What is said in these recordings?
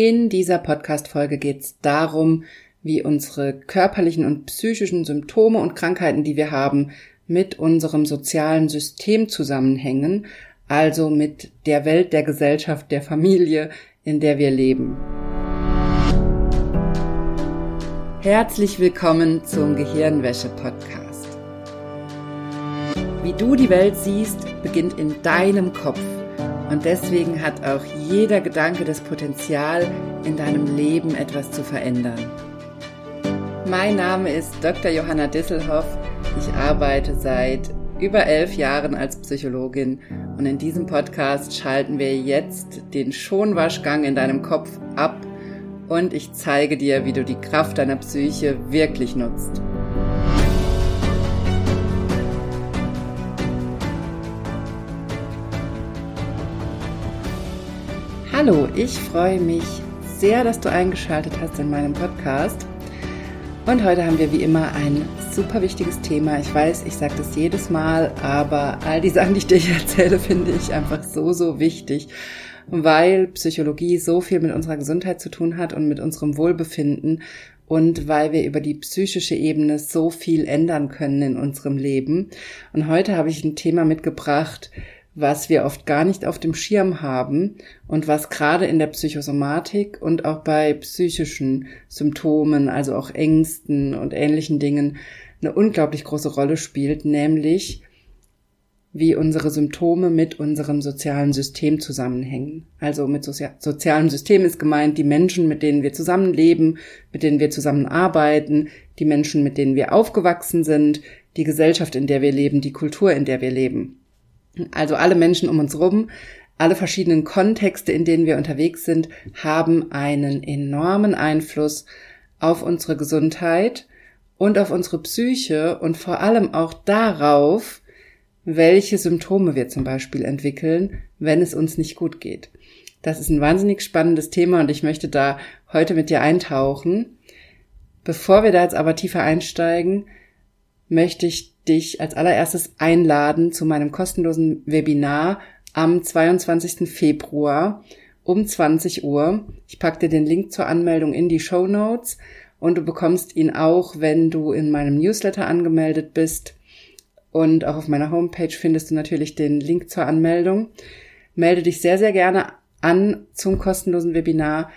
In dieser Podcast-Folge geht es darum, wie unsere körperlichen und psychischen Symptome und Krankheiten, die wir haben, mit unserem sozialen System zusammenhängen, also mit der Welt, der Gesellschaft, der Familie, in der wir leben. Herzlich willkommen zum Gehirnwäsche-Podcast. Wie du die Welt siehst, beginnt in deinem Kopf. Und deswegen hat auch jeder Gedanke das Potenzial, in deinem Leben etwas zu verändern. Mein Name ist Dr. Johanna Disselhoff. Ich arbeite seit über elf Jahren als Psychologin und in diesem Podcast schalten wir jetzt den Schonwaschgang in deinem Kopf ab und ich zeige dir, wie du die Kraft deiner Psyche wirklich nutzt. Hallo, ich freue mich sehr, dass du eingeschaltet hast in meinem Podcast. Und heute haben wir wie immer ein super wichtiges Thema. Ich weiß, ich sage das jedes Mal, aber all die Sachen, die ich dir erzähle, finde ich einfach so, so wichtig, weil Psychologie so viel mit unserer Gesundheit zu tun hat und mit unserem Wohlbefinden und weil wir über die psychische Ebene so viel ändern können in unserem Leben. Und heute habe ich ein Thema mitgebracht, was wir oft gar nicht auf dem Schirm haben und was gerade in der Psychosomatik und auch bei psychischen Symptomen, also auch Ängsten und ähnlichen Dingen eine unglaublich große Rolle spielt, nämlich wie unsere Symptome mit unserem sozialen System zusammenhängen. Also mit Sozi sozialem System ist gemeint die Menschen, mit denen wir zusammenleben, mit denen wir zusammenarbeiten, die Menschen, mit denen wir aufgewachsen sind, die Gesellschaft, in der wir leben, die Kultur, in der wir leben. Also alle Menschen um uns rum, alle verschiedenen Kontexte, in denen wir unterwegs sind, haben einen enormen Einfluss auf unsere Gesundheit und auf unsere Psyche und vor allem auch darauf, welche Symptome wir zum Beispiel entwickeln, wenn es uns nicht gut geht. Das ist ein wahnsinnig spannendes Thema und ich möchte da heute mit dir eintauchen. Bevor wir da jetzt aber tiefer einsteigen, möchte ich dich als allererstes einladen zu meinem kostenlosen Webinar am 22. Februar um 20 Uhr. Ich packe dir den Link zur Anmeldung in die Show Notes und du bekommst ihn auch, wenn du in meinem Newsletter angemeldet bist. Und auch auf meiner Homepage findest du natürlich den Link zur Anmeldung. Melde dich sehr, sehr gerne an zum kostenlosen Webinar.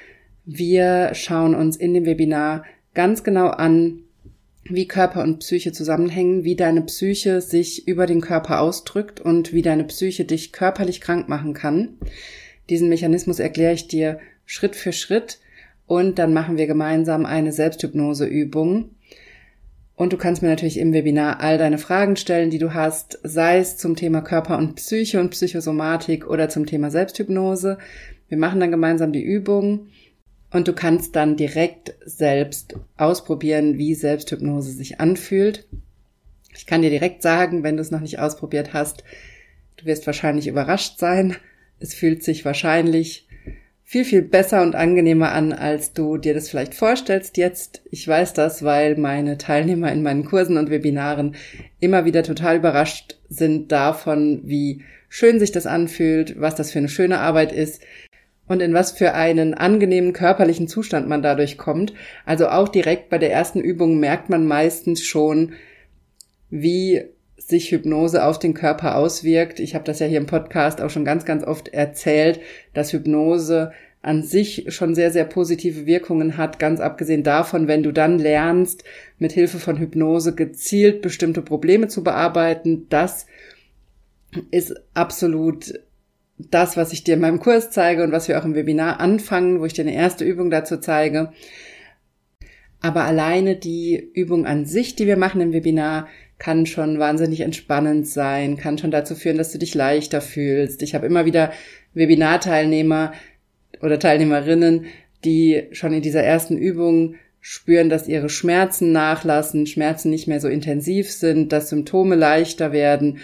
Wir schauen uns in dem Webinar ganz genau an, wie Körper und Psyche zusammenhängen, wie deine Psyche sich über den Körper ausdrückt und wie deine Psyche dich körperlich krank machen kann. Diesen Mechanismus erkläre ich dir Schritt für Schritt und dann machen wir gemeinsam eine Selbsthypnoseübung. Und du kannst mir natürlich im Webinar all deine Fragen stellen, die du hast, sei es zum Thema Körper und Psyche und Psychosomatik oder zum Thema Selbsthypnose. Wir machen dann gemeinsam die Übung und du kannst dann direkt selbst ausprobieren, wie Selbsthypnose sich anfühlt. Ich kann dir direkt sagen, wenn du es noch nicht ausprobiert hast, du wirst wahrscheinlich überrascht sein. Es fühlt sich wahrscheinlich viel, viel besser und angenehmer an, als du dir das vielleicht vorstellst jetzt. Ich weiß das, weil meine Teilnehmer in meinen Kursen und Webinaren immer wieder total überrascht sind davon, wie schön sich das anfühlt, was das für eine schöne Arbeit ist, und in was für einen angenehmen körperlichen Zustand man dadurch kommt. Also auch direkt bei der ersten Übung merkt man meistens schon, wie sich Hypnose auf den Körper auswirkt. Ich habe das ja hier im Podcast auch schon ganz, ganz oft erzählt, dass Hypnose an sich schon sehr, sehr positive Wirkungen hat, ganz abgesehen davon, wenn du dann lernst, mit Hilfe von Hypnose gezielt bestimmte Probleme zu bearbeiten, das ist absolut das, was ich dir in meinem Kurs zeige und was wir auch im Webinar anfangen, wo ich dir eine erste Übung dazu zeige. Aber alleine die Übung an sich, die wir machen im Webinar, kann schon wahnsinnig entspannend sein, kann schon dazu führen, dass du dich leichter fühlst. Ich habe immer wieder Webinarteilnehmer oder Teilnehmerinnen, die schon in dieser ersten Übung spüren, dass ihre Schmerzen nachlassen, Schmerzen nicht mehr so intensiv sind, dass Symptome leichter werden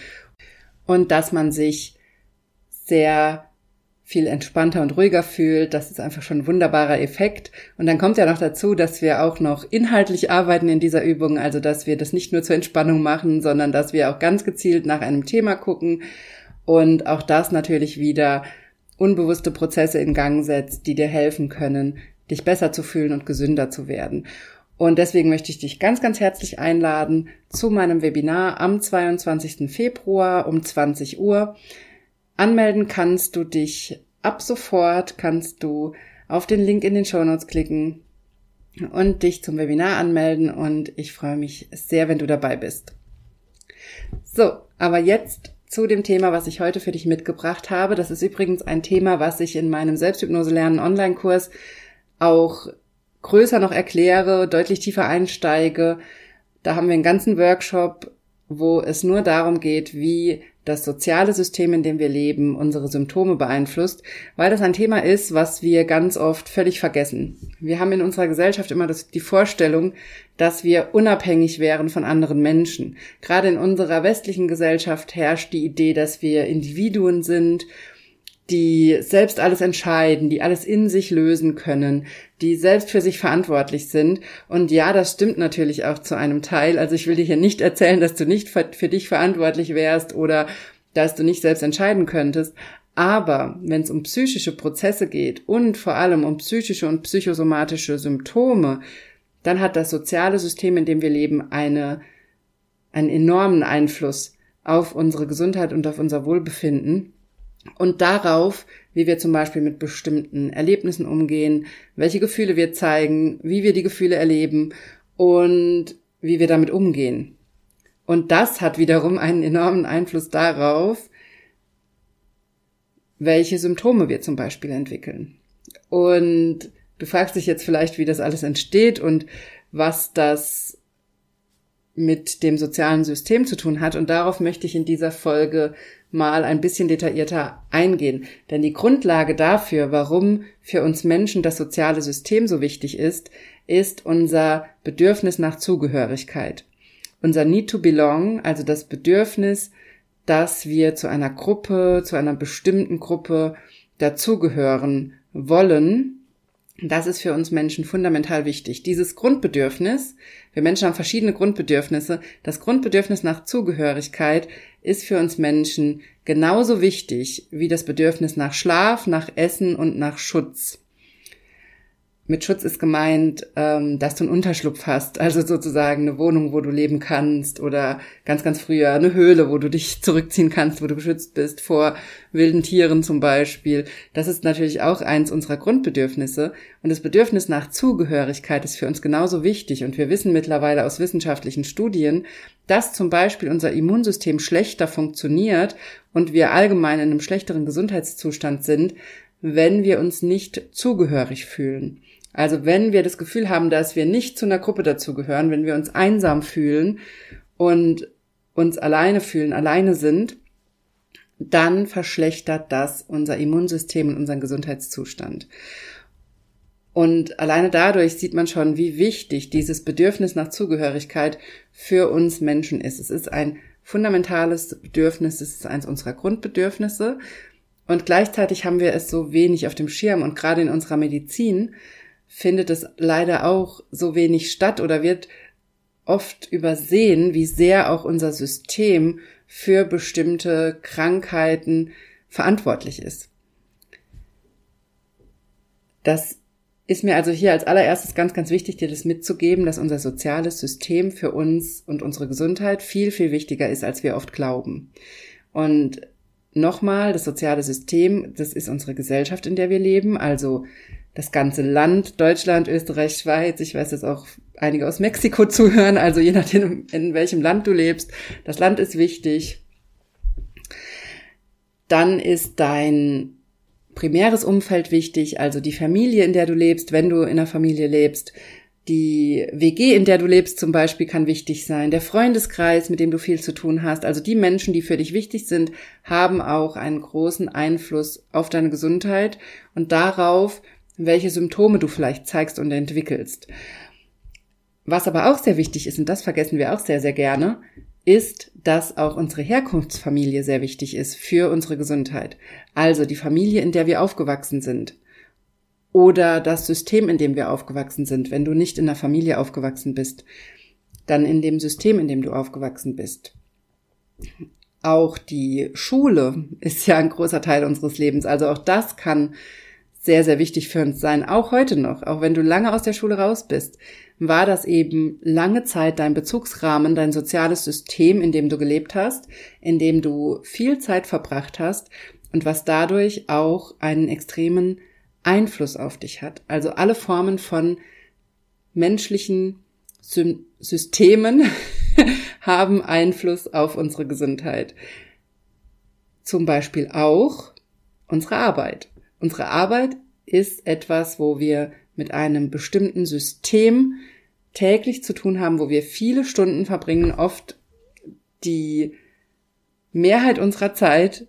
und dass man sich sehr viel entspannter und ruhiger fühlt. Das ist einfach schon ein wunderbarer Effekt. Und dann kommt ja noch dazu, dass wir auch noch inhaltlich arbeiten in dieser Übung, also dass wir das nicht nur zur Entspannung machen, sondern dass wir auch ganz gezielt nach einem Thema gucken und auch das natürlich wieder unbewusste Prozesse in Gang setzt, die dir helfen können, dich besser zu fühlen und gesünder zu werden. Und deswegen möchte ich dich ganz, ganz herzlich einladen zu meinem Webinar am 22. Februar um 20 Uhr. Anmelden kannst du dich ab sofort, kannst du auf den Link in den Show Notes klicken und dich zum Webinar anmelden und ich freue mich sehr, wenn du dabei bist. So, aber jetzt zu dem Thema, was ich heute für dich mitgebracht habe. Das ist übrigens ein Thema, was ich in meinem Selbsthypnose lernen Online-Kurs auch größer noch erkläre, deutlich tiefer einsteige. Da haben wir einen ganzen Workshop, wo es nur darum geht, wie das soziale System, in dem wir leben, unsere Symptome beeinflusst, weil das ein Thema ist, was wir ganz oft völlig vergessen. Wir haben in unserer Gesellschaft immer das, die Vorstellung, dass wir unabhängig wären von anderen Menschen. Gerade in unserer westlichen Gesellschaft herrscht die Idee, dass wir Individuen sind die selbst alles entscheiden, die alles in sich lösen können, die selbst für sich verantwortlich sind. Und ja, das stimmt natürlich auch zu einem Teil. Also ich will dir hier nicht erzählen, dass du nicht für dich verantwortlich wärst oder dass du nicht selbst entscheiden könntest. Aber wenn es um psychische Prozesse geht und vor allem um psychische und psychosomatische Symptome, dann hat das soziale System, in dem wir leben, eine, einen enormen Einfluss auf unsere Gesundheit und auf unser Wohlbefinden und darauf, wie wir zum Beispiel mit bestimmten Erlebnissen umgehen, welche Gefühle wir zeigen, wie wir die Gefühle erleben und wie wir damit umgehen. Und das hat wiederum einen enormen Einfluss darauf, welche Symptome wir zum Beispiel entwickeln. Und du fragst dich jetzt vielleicht, wie das alles entsteht und was das mit dem sozialen System zu tun hat. Und darauf möchte ich in dieser Folge mal ein bisschen detaillierter eingehen. Denn die Grundlage dafür, warum für uns Menschen das soziale System so wichtig ist, ist unser Bedürfnis nach Zugehörigkeit. Unser Need to Belong, also das Bedürfnis, dass wir zu einer Gruppe, zu einer bestimmten Gruppe dazugehören wollen das ist für uns Menschen fundamental wichtig. Dieses Grundbedürfnis, wir Menschen haben verschiedene Grundbedürfnisse, das Grundbedürfnis nach Zugehörigkeit ist für uns Menschen genauso wichtig wie das Bedürfnis nach Schlaf, nach Essen und nach Schutz. Mit Schutz ist gemeint, ähm, dass du einen Unterschlupf hast, also sozusagen eine Wohnung, wo du leben kannst oder ganz, ganz früher eine Höhle, wo du dich zurückziehen kannst, wo du geschützt bist vor wilden Tieren zum Beispiel. Das ist natürlich auch eins unserer Grundbedürfnisse und das Bedürfnis nach Zugehörigkeit ist für uns genauso wichtig und wir wissen mittlerweile aus wissenschaftlichen Studien, dass zum Beispiel unser Immunsystem schlechter funktioniert und wir allgemein in einem schlechteren Gesundheitszustand sind, wenn wir uns nicht zugehörig fühlen. Also wenn wir das Gefühl haben, dass wir nicht zu einer Gruppe dazugehören, wenn wir uns einsam fühlen und uns alleine fühlen, alleine sind, dann verschlechtert das unser Immunsystem und unseren Gesundheitszustand. Und alleine dadurch sieht man schon, wie wichtig dieses Bedürfnis nach Zugehörigkeit für uns Menschen ist. Es ist ein fundamentales Bedürfnis, es ist eines unserer Grundbedürfnisse. Und gleichzeitig haben wir es so wenig auf dem Schirm und gerade in unserer Medizin findet es leider auch so wenig statt oder wird oft übersehen, wie sehr auch unser System für bestimmte Krankheiten verantwortlich ist. Das ist mir also hier als allererstes ganz, ganz wichtig, dir das mitzugeben, dass unser soziales System für uns und unsere Gesundheit viel, viel wichtiger ist, als wir oft glauben. Und nochmal, das soziale System, das ist unsere Gesellschaft, in der wir leben, also das ganze Land, Deutschland, Österreich, Schweiz, ich weiß, dass auch einige aus Mexiko zuhören, also je nachdem, in welchem Land du lebst. Das Land ist wichtig. Dann ist dein primäres Umfeld wichtig, also die Familie, in der du lebst, wenn du in einer Familie lebst. Die WG, in der du lebst zum Beispiel, kann wichtig sein. Der Freundeskreis, mit dem du viel zu tun hast. Also die Menschen, die für dich wichtig sind, haben auch einen großen Einfluss auf deine Gesundheit und darauf, welche Symptome du vielleicht zeigst und entwickelst. Was aber auch sehr wichtig ist, und das vergessen wir auch sehr, sehr gerne, ist, dass auch unsere Herkunftsfamilie sehr wichtig ist für unsere Gesundheit. Also die Familie, in der wir aufgewachsen sind. Oder das System, in dem wir aufgewachsen sind. Wenn du nicht in der Familie aufgewachsen bist, dann in dem System, in dem du aufgewachsen bist. auch die Schule ist ja ein großer Teil unseres Lebens. Also auch das kann sehr, sehr wichtig für uns sein. Auch heute noch. Auch wenn du lange aus der Schule raus bist, war das eben lange Zeit dein Bezugsrahmen, dein soziales System, in dem du gelebt hast, in dem du viel Zeit verbracht hast und was dadurch auch einen extremen Einfluss auf dich hat. Also alle Formen von menschlichen Sy Systemen haben Einfluss auf unsere Gesundheit. Zum Beispiel auch unsere Arbeit. Unsere Arbeit ist etwas, wo wir mit einem bestimmten System täglich zu tun haben, wo wir viele Stunden verbringen, oft die Mehrheit unserer Zeit,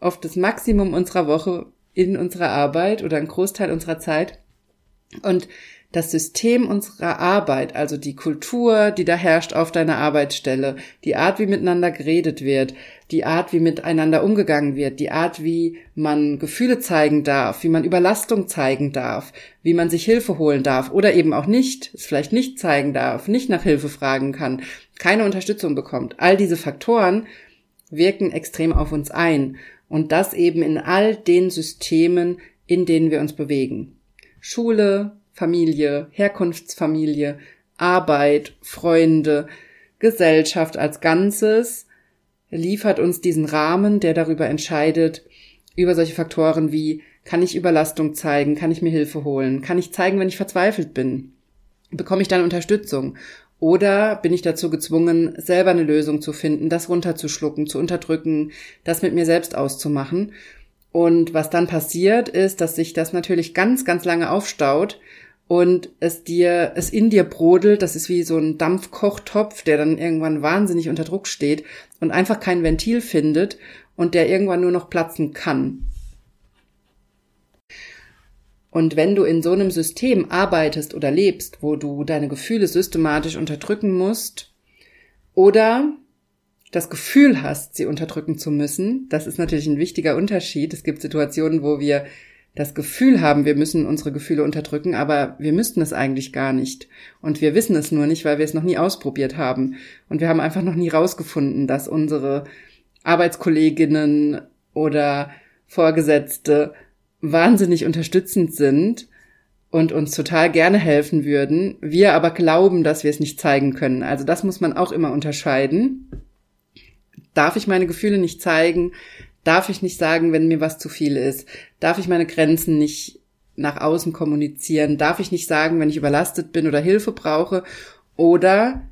oft das Maximum unserer Woche in unserer Arbeit oder ein Großteil unserer Zeit. Und das System unserer Arbeit, also die Kultur, die da herrscht auf deiner Arbeitsstelle, die Art, wie miteinander geredet wird, die Art, wie miteinander umgegangen wird, die Art, wie man Gefühle zeigen darf, wie man Überlastung zeigen darf, wie man sich Hilfe holen darf oder eben auch nicht, es vielleicht nicht zeigen darf, nicht nach Hilfe fragen kann, keine Unterstützung bekommt. All diese Faktoren wirken extrem auf uns ein und das eben in all den Systemen, in denen wir uns bewegen. Schule, Familie, Herkunftsfamilie, Arbeit, Freunde, Gesellschaft als Ganzes liefert uns diesen Rahmen, der darüber entscheidet, über solche Faktoren wie kann ich Überlastung zeigen, kann ich mir Hilfe holen, kann ich zeigen, wenn ich verzweifelt bin, bekomme ich dann Unterstützung oder bin ich dazu gezwungen, selber eine Lösung zu finden, das runterzuschlucken, zu unterdrücken, das mit mir selbst auszumachen. Und was dann passiert, ist, dass sich das natürlich ganz, ganz lange aufstaut und es dir, es in dir brodelt, das ist wie so ein Dampfkochtopf, der dann irgendwann wahnsinnig unter Druck steht und einfach kein Ventil findet und der irgendwann nur noch platzen kann. Und wenn du in so einem System arbeitest oder lebst, wo du deine Gefühle systematisch unterdrücken musst oder das Gefühl hast, sie unterdrücken zu müssen, das ist natürlich ein wichtiger Unterschied. Es gibt Situationen, wo wir das Gefühl haben, wir müssen unsere Gefühle unterdrücken, aber wir müssten es eigentlich gar nicht. Und wir wissen es nur nicht, weil wir es noch nie ausprobiert haben. Und wir haben einfach noch nie rausgefunden, dass unsere Arbeitskolleginnen oder Vorgesetzte wahnsinnig unterstützend sind und uns total gerne helfen würden, wir aber glauben, dass wir es nicht zeigen können. Also das muss man auch immer unterscheiden. Darf ich meine Gefühle nicht zeigen? Darf ich nicht sagen, wenn mir was zu viel ist? Darf ich meine Grenzen nicht nach außen kommunizieren? Darf ich nicht sagen, wenn ich überlastet bin oder Hilfe brauche? Oder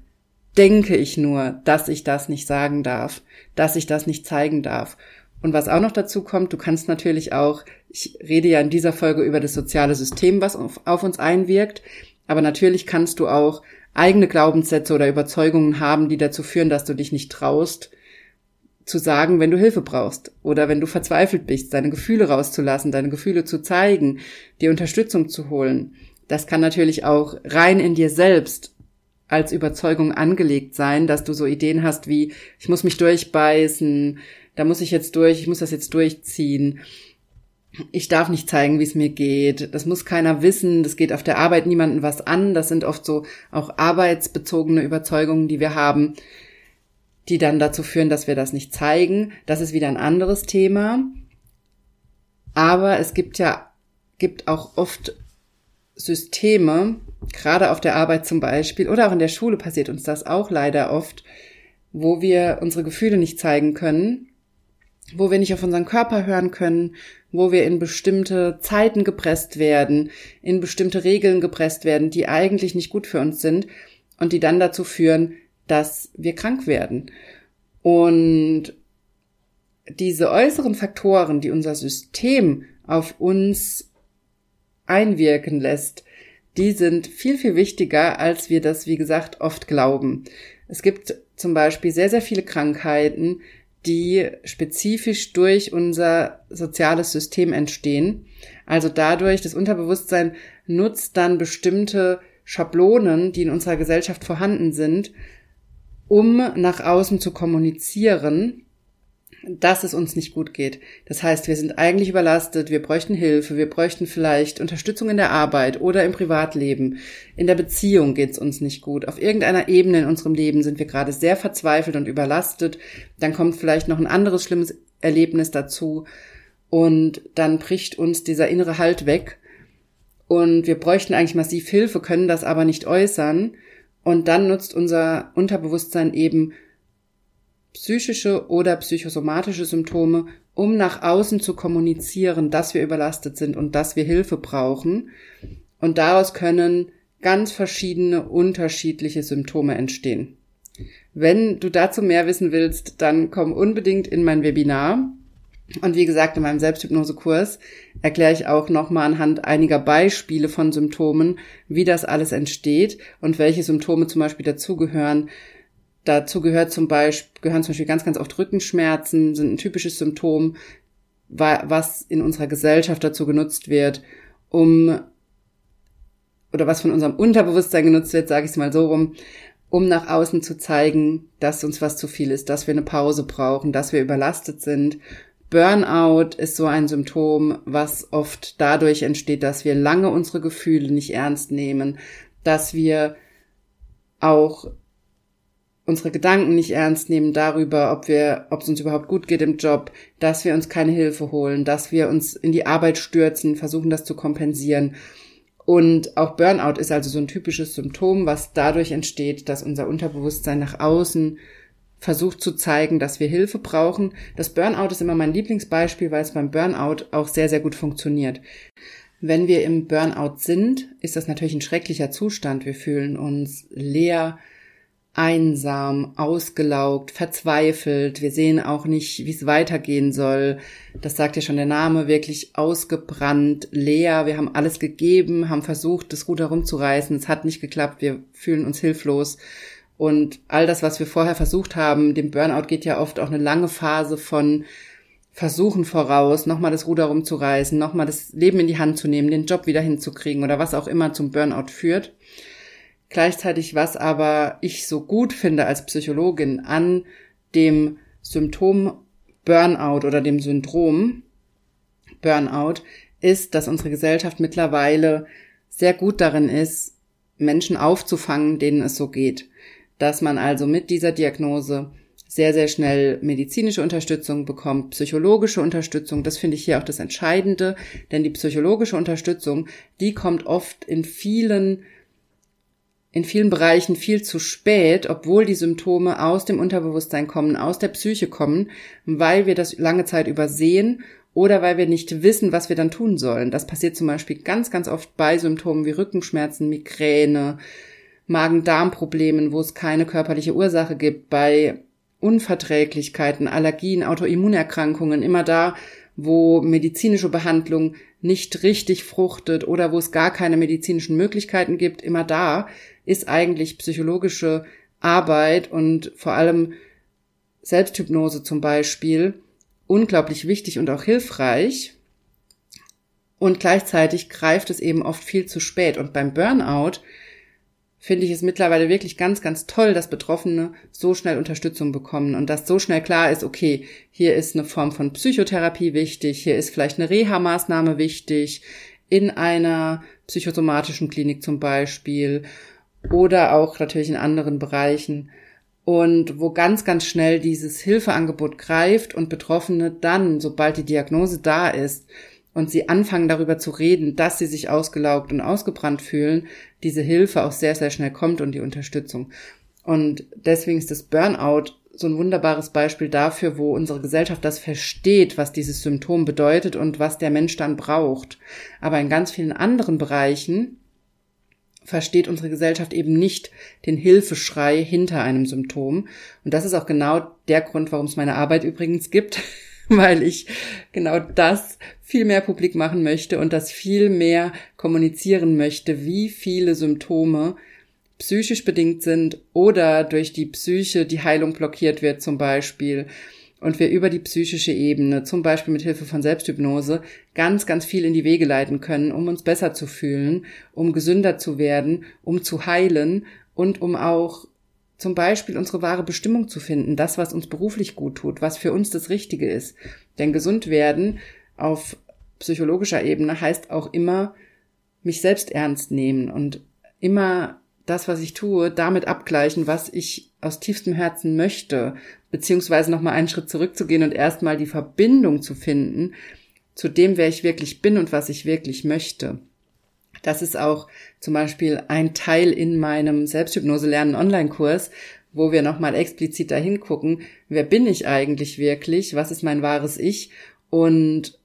denke ich nur, dass ich das nicht sagen darf, dass ich das nicht zeigen darf? Und was auch noch dazu kommt, du kannst natürlich auch, ich rede ja in dieser Folge über das soziale System, was auf, auf uns einwirkt, aber natürlich kannst du auch eigene Glaubenssätze oder Überzeugungen haben, die dazu führen, dass du dich nicht traust, zu sagen, wenn du Hilfe brauchst oder wenn du verzweifelt bist, deine Gefühle rauszulassen, deine Gefühle zu zeigen, dir Unterstützung zu holen. Das kann natürlich auch rein in dir selbst als Überzeugung angelegt sein, dass du so Ideen hast wie, ich muss mich durchbeißen, da muss ich jetzt durch, ich muss das jetzt durchziehen. Ich darf nicht zeigen, wie es mir geht. Das muss keiner wissen. Das geht auf der Arbeit niemandem was an. Das sind oft so auch arbeitsbezogene Überzeugungen, die wir haben die dann dazu führen, dass wir das nicht zeigen. Das ist wieder ein anderes Thema. Aber es gibt ja, gibt auch oft Systeme, gerade auf der Arbeit zum Beispiel oder auch in der Schule passiert uns das auch leider oft, wo wir unsere Gefühle nicht zeigen können, wo wir nicht auf unseren Körper hören können, wo wir in bestimmte Zeiten gepresst werden, in bestimmte Regeln gepresst werden, die eigentlich nicht gut für uns sind und die dann dazu führen, dass wir krank werden. Und diese äußeren Faktoren, die unser System auf uns einwirken lässt, die sind viel, viel wichtiger, als wir das, wie gesagt, oft glauben. Es gibt zum Beispiel sehr, sehr viele Krankheiten, die spezifisch durch unser soziales System entstehen. Also dadurch, das Unterbewusstsein nutzt dann bestimmte Schablonen, die in unserer Gesellschaft vorhanden sind, um nach außen zu kommunizieren, dass es uns nicht gut geht. Das heißt, wir sind eigentlich überlastet, wir bräuchten Hilfe, wir bräuchten vielleicht Unterstützung in der Arbeit oder im Privatleben. In der Beziehung geht es uns nicht gut. Auf irgendeiner Ebene in unserem Leben sind wir gerade sehr verzweifelt und überlastet. Dann kommt vielleicht noch ein anderes schlimmes Erlebnis dazu und dann bricht uns dieser innere Halt weg und wir bräuchten eigentlich massiv Hilfe, können das aber nicht äußern und dann nutzt unser Unterbewusstsein eben psychische oder psychosomatische Symptome, um nach außen zu kommunizieren, dass wir überlastet sind und dass wir Hilfe brauchen. Und daraus können ganz verschiedene unterschiedliche Symptome entstehen. Wenn du dazu mehr wissen willst, dann komm unbedingt in mein Webinar. Und wie gesagt, in meinem Selbsthypnosekurs erkläre ich auch nochmal anhand einiger Beispiele von Symptomen, wie das alles entsteht und welche Symptome zum Beispiel dazugehören, Dazu gehört zum Beispiel, gehören zum Beispiel ganz, ganz oft Rückenschmerzen, sind ein typisches Symptom, was in unserer Gesellschaft dazu genutzt wird, um, oder was von unserem Unterbewusstsein genutzt wird, sage ich es mal so rum, um nach außen zu zeigen, dass uns was zu viel ist, dass wir eine Pause brauchen, dass wir überlastet sind. Burnout ist so ein Symptom, was oft dadurch entsteht, dass wir lange unsere Gefühle nicht ernst nehmen, dass wir auch unsere Gedanken nicht ernst nehmen darüber, ob wir, ob es uns überhaupt gut geht im Job, dass wir uns keine Hilfe holen, dass wir uns in die Arbeit stürzen, versuchen das zu kompensieren. Und auch Burnout ist also so ein typisches Symptom, was dadurch entsteht, dass unser Unterbewusstsein nach außen versucht zu zeigen, dass wir Hilfe brauchen. Das Burnout ist immer mein Lieblingsbeispiel, weil es beim Burnout auch sehr, sehr gut funktioniert. Wenn wir im Burnout sind, ist das natürlich ein schrecklicher Zustand. Wir fühlen uns leer, einsam, ausgelaugt, verzweifelt. Wir sehen auch nicht, wie es weitergehen soll. Das sagt ja schon der Name, wirklich ausgebrannt, leer. Wir haben alles gegeben, haben versucht, das Ruder rumzureißen. Es hat nicht geklappt. Wir fühlen uns hilflos. Und all das, was wir vorher versucht haben, dem Burnout geht ja oft auch eine lange Phase von Versuchen voraus, nochmal das Ruder rumzureißen, nochmal das Leben in die Hand zu nehmen, den Job wieder hinzukriegen oder was auch immer zum Burnout führt. Gleichzeitig, was aber ich so gut finde als Psychologin an dem Symptom Burnout oder dem Syndrom Burnout, ist, dass unsere Gesellschaft mittlerweile sehr gut darin ist, Menschen aufzufangen, denen es so geht. Dass man also mit dieser Diagnose sehr, sehr schnell medizinische Unterstützung bekommt, psychologische Unterstützung. Das finde ich hier auch das Entscheidende, denn die psychologische Unterstützung, die kommt oft in vielen in vielen Bereichen viel zu spät, obwohl die Symptome aus dem Unterbewusstsein kommen, aus der Psyche kommen, weil wir das lange Zeit übersehen oder weil wir nicht wissen, was wir dann tun sollen. Das passiert zum Beispiel ganz, ganz oft bei Symptomen wie Rückenschmerzen, Migräne, Magen-Darm-Problemen, wo es keine körperliche Ursache gibt, bei Unverträglichkeiten, Allergien, Autoimmunerkrankungen, immer da, wo medizinische Behandlung nicht richtig fruchtet oder wo es gar keine medizinischen Möglichkeiten gibt, immer da ist eigentlich psychologische Arbeit und vor allem Selbsthypnose zum Beispiel unglaublich wichtig und auch hilfreich. Und gleichzeitig greift es eben oft viel zu spät. Und beim Burnout finde ich es mittlerweile wirklich ganz, ganz toll, dass Betroffene so schnell Unterstützung bekommen und dass so schnell klar ist, okay, hier ist eine Form von Psychotherapie wichtig, hier ist vielleicht eine Reha-Maßnahme wichtig, in einer psychosomatischen Klinik zum Beispiel oder auch natürlich in anderen Bereichen. Und wo ganz, ganz schnell dieses Hilfeangebot greift und Betroffene dann, sobald die Diagnose da ist und sie anfangen darüber zu reden, dass sie sich ausgelaugt und ausgebrannt fühlen, diese Hilfe auch sehr, sehr schnell kommt und die Unterstützung. Und deswegen ist das Burnout so ein wunderbares Beispiel dafür, wo unsere Gesellschaft das versteht, was dieses Symptom bedeutet und was der Mensch dann braucht. Aber in ganz vielen anderen Bereichen versteht unsere Gesellschaft eben nicht den Hilfeschrei hinter einem Symptom. Und das ist auch genau der Grund, warum es meine Arbeit übrigens gibt, weil ich genau das viel mehr publik machen möchte und das viel mehr kommunizieren möchte, wie viele Symptome psychisch bedingt sind oder durch die Psyche die Heilung blockiert wird zum Beispiel und wir über die psychische Ebene, zum Beispiel mit Hilfe von Selbsthypnose, ganz, ganz viel in die Wege leiten können, um uns besser zu fühlen, um gesünder zu werden, um zu heilen und um auch zum Beispiel unsere wahre Bestimmung zu finden, das, was uns beruflich gut tut, was für uns das Richtige ist. Denn gesund werden auf psychologischer Ebene heißt auch immer, mich selbst ernst nehmen und immer das, was ich tue, damit abgleichen, was ich aus tiefstem Herzen möchte, beziehungsweise nochmal einen Schritt zurückzugehen und erstmal die Verbindung zu finden zu dem, wer ich wirklich bin und was ich wirklich möchte. Das ist auch zum Beispiel ein Teil in meinem Selbsthypnose lernen Online-Kurs, wo wir nochmal explizit dahin gucken, wer bin ich eigentlich wirklich, was ist mein wahres Ich und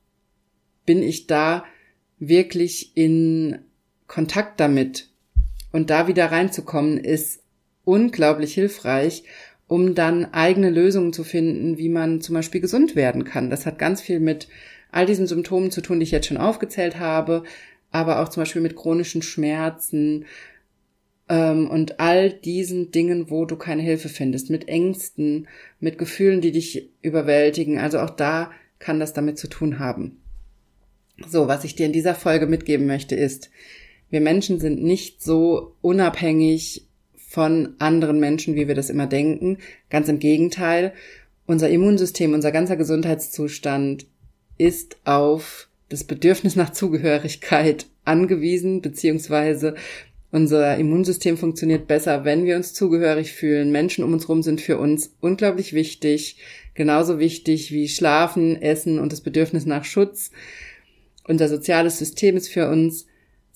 bin ich da wirklich in Kontakt damit. Und da wieder reinzukommen, ist unglaublich hilfreich, um dann eigene Lösungen zu finden, wie man zum Beispiel gesund werden kann. Das hat ganz viel mit all diesen Symptomen zu tun, die ich jetzt schon aufgezählt habe, aber auch zum Beispiel mit chronischen Schmerzen ähm, und all diesen Dingen, wo du keine Hilfe findest, mit Ängsten, mit Gefühlen, die dich überwältigen. Also auch da kann das damit zu tun haben. So, was ich dir in dieser Folge mitgeben möchte, ist, wir Menschen sind nicht so unabhängig von anderen Menschen, wie wir das immer denken. Ganz im Gegenteil. Unser Immunsystem, unser ganzer Gesundheitszustand ist auf das Bedürfnis nach Zugehörigkeit angewiesen, beziehungsweise unser Immunsystem funktioniert besser, wenn wir uns zugehörig fühlen. Menschen um uns herum sind für uns unglaublich wichtig, genauso wichtig wie Schlafen, Essen und das Bedürfnis nach Schutz. Unser soziales System ist für uns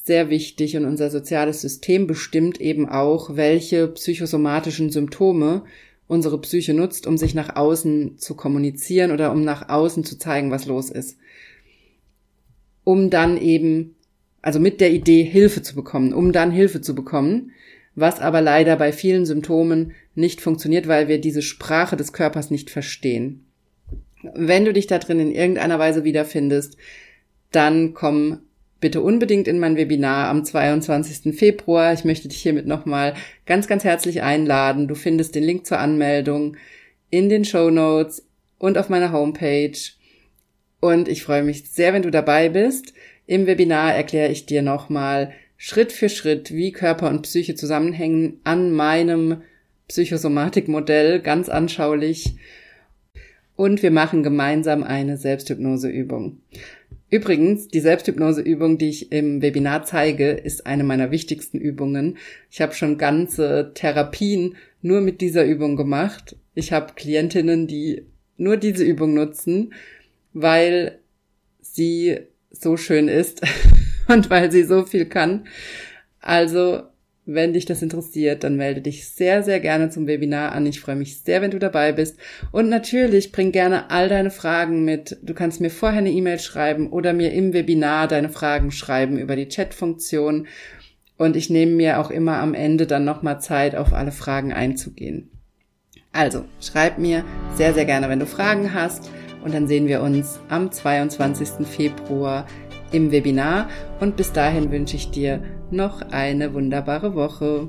sehr wichtig und unser soziales System bestimmt eben auch, welche psychosomatischen Symptome unsere Psyche nutzt, um sich nach außen zu kommunizieren oder um nach außen zu zeigen, was los ist um dann eben, also mit der Idee Hilfe zu bekommen, um dann Hilfe zu bekommen, was aber leider bei vielen Symptomen nicht funktioniert, weil wir diese Sprache des Körpers nicht verstehen. Wenn du dich da drin in irgendeiner Weise wiederfindest, dann komm bitte unbedingt in mein Webinar am 22. Februar. Ich möchte dich hiermit nochmal ganz, ganz herzlich einladen. Du findest den Link zur Anmeldung in den Show Notes und auf meiner Homepage. Und ich freue mich sehr, wenn du dabei bist. Im Webinar erkläre ich dir nochmal Schritt für Schritt, wie Körper und Psyche zusammenhängen an meinem Psychosomatikmodell ganz anschaulich. Und wir machen gemeinsam eine Selbsthypnoseübung. Übrigens, die Selbsthypnoseübung, die ich im Webinar zeige, ist eine meiner wichtigsten Übungen. Ich habe schon ganze Therapien nur mit dieser Übung gemacht. Ich habe Klientinnen, die nur diese Übung nutzen weil sie so schön ist und weil sie so viel kann. Also, wenn dich das interessiert, dann melde dich sehr, sehr gerne zum Webinar an. Ich freue mich sehr, wenn du dabei bist. Und natürlich bring gerne all deine Fragen mit. Du kannst mir vorher eine E-Mail schreiben oder mir im Webinar deine Fragen schreiben über die Chat-Funktion. Und ich nehme mir auch immer am Ende dann nochmal Zeit, auf alle Fragen einzugehen. Also, schreib mir sehr, sehr gerne, wenn du Fragen hast. Und dann sehen wir uns am 22. Februar im Webinar. Und bis dahin wünsche ich dir noch eine wunderbare Woche.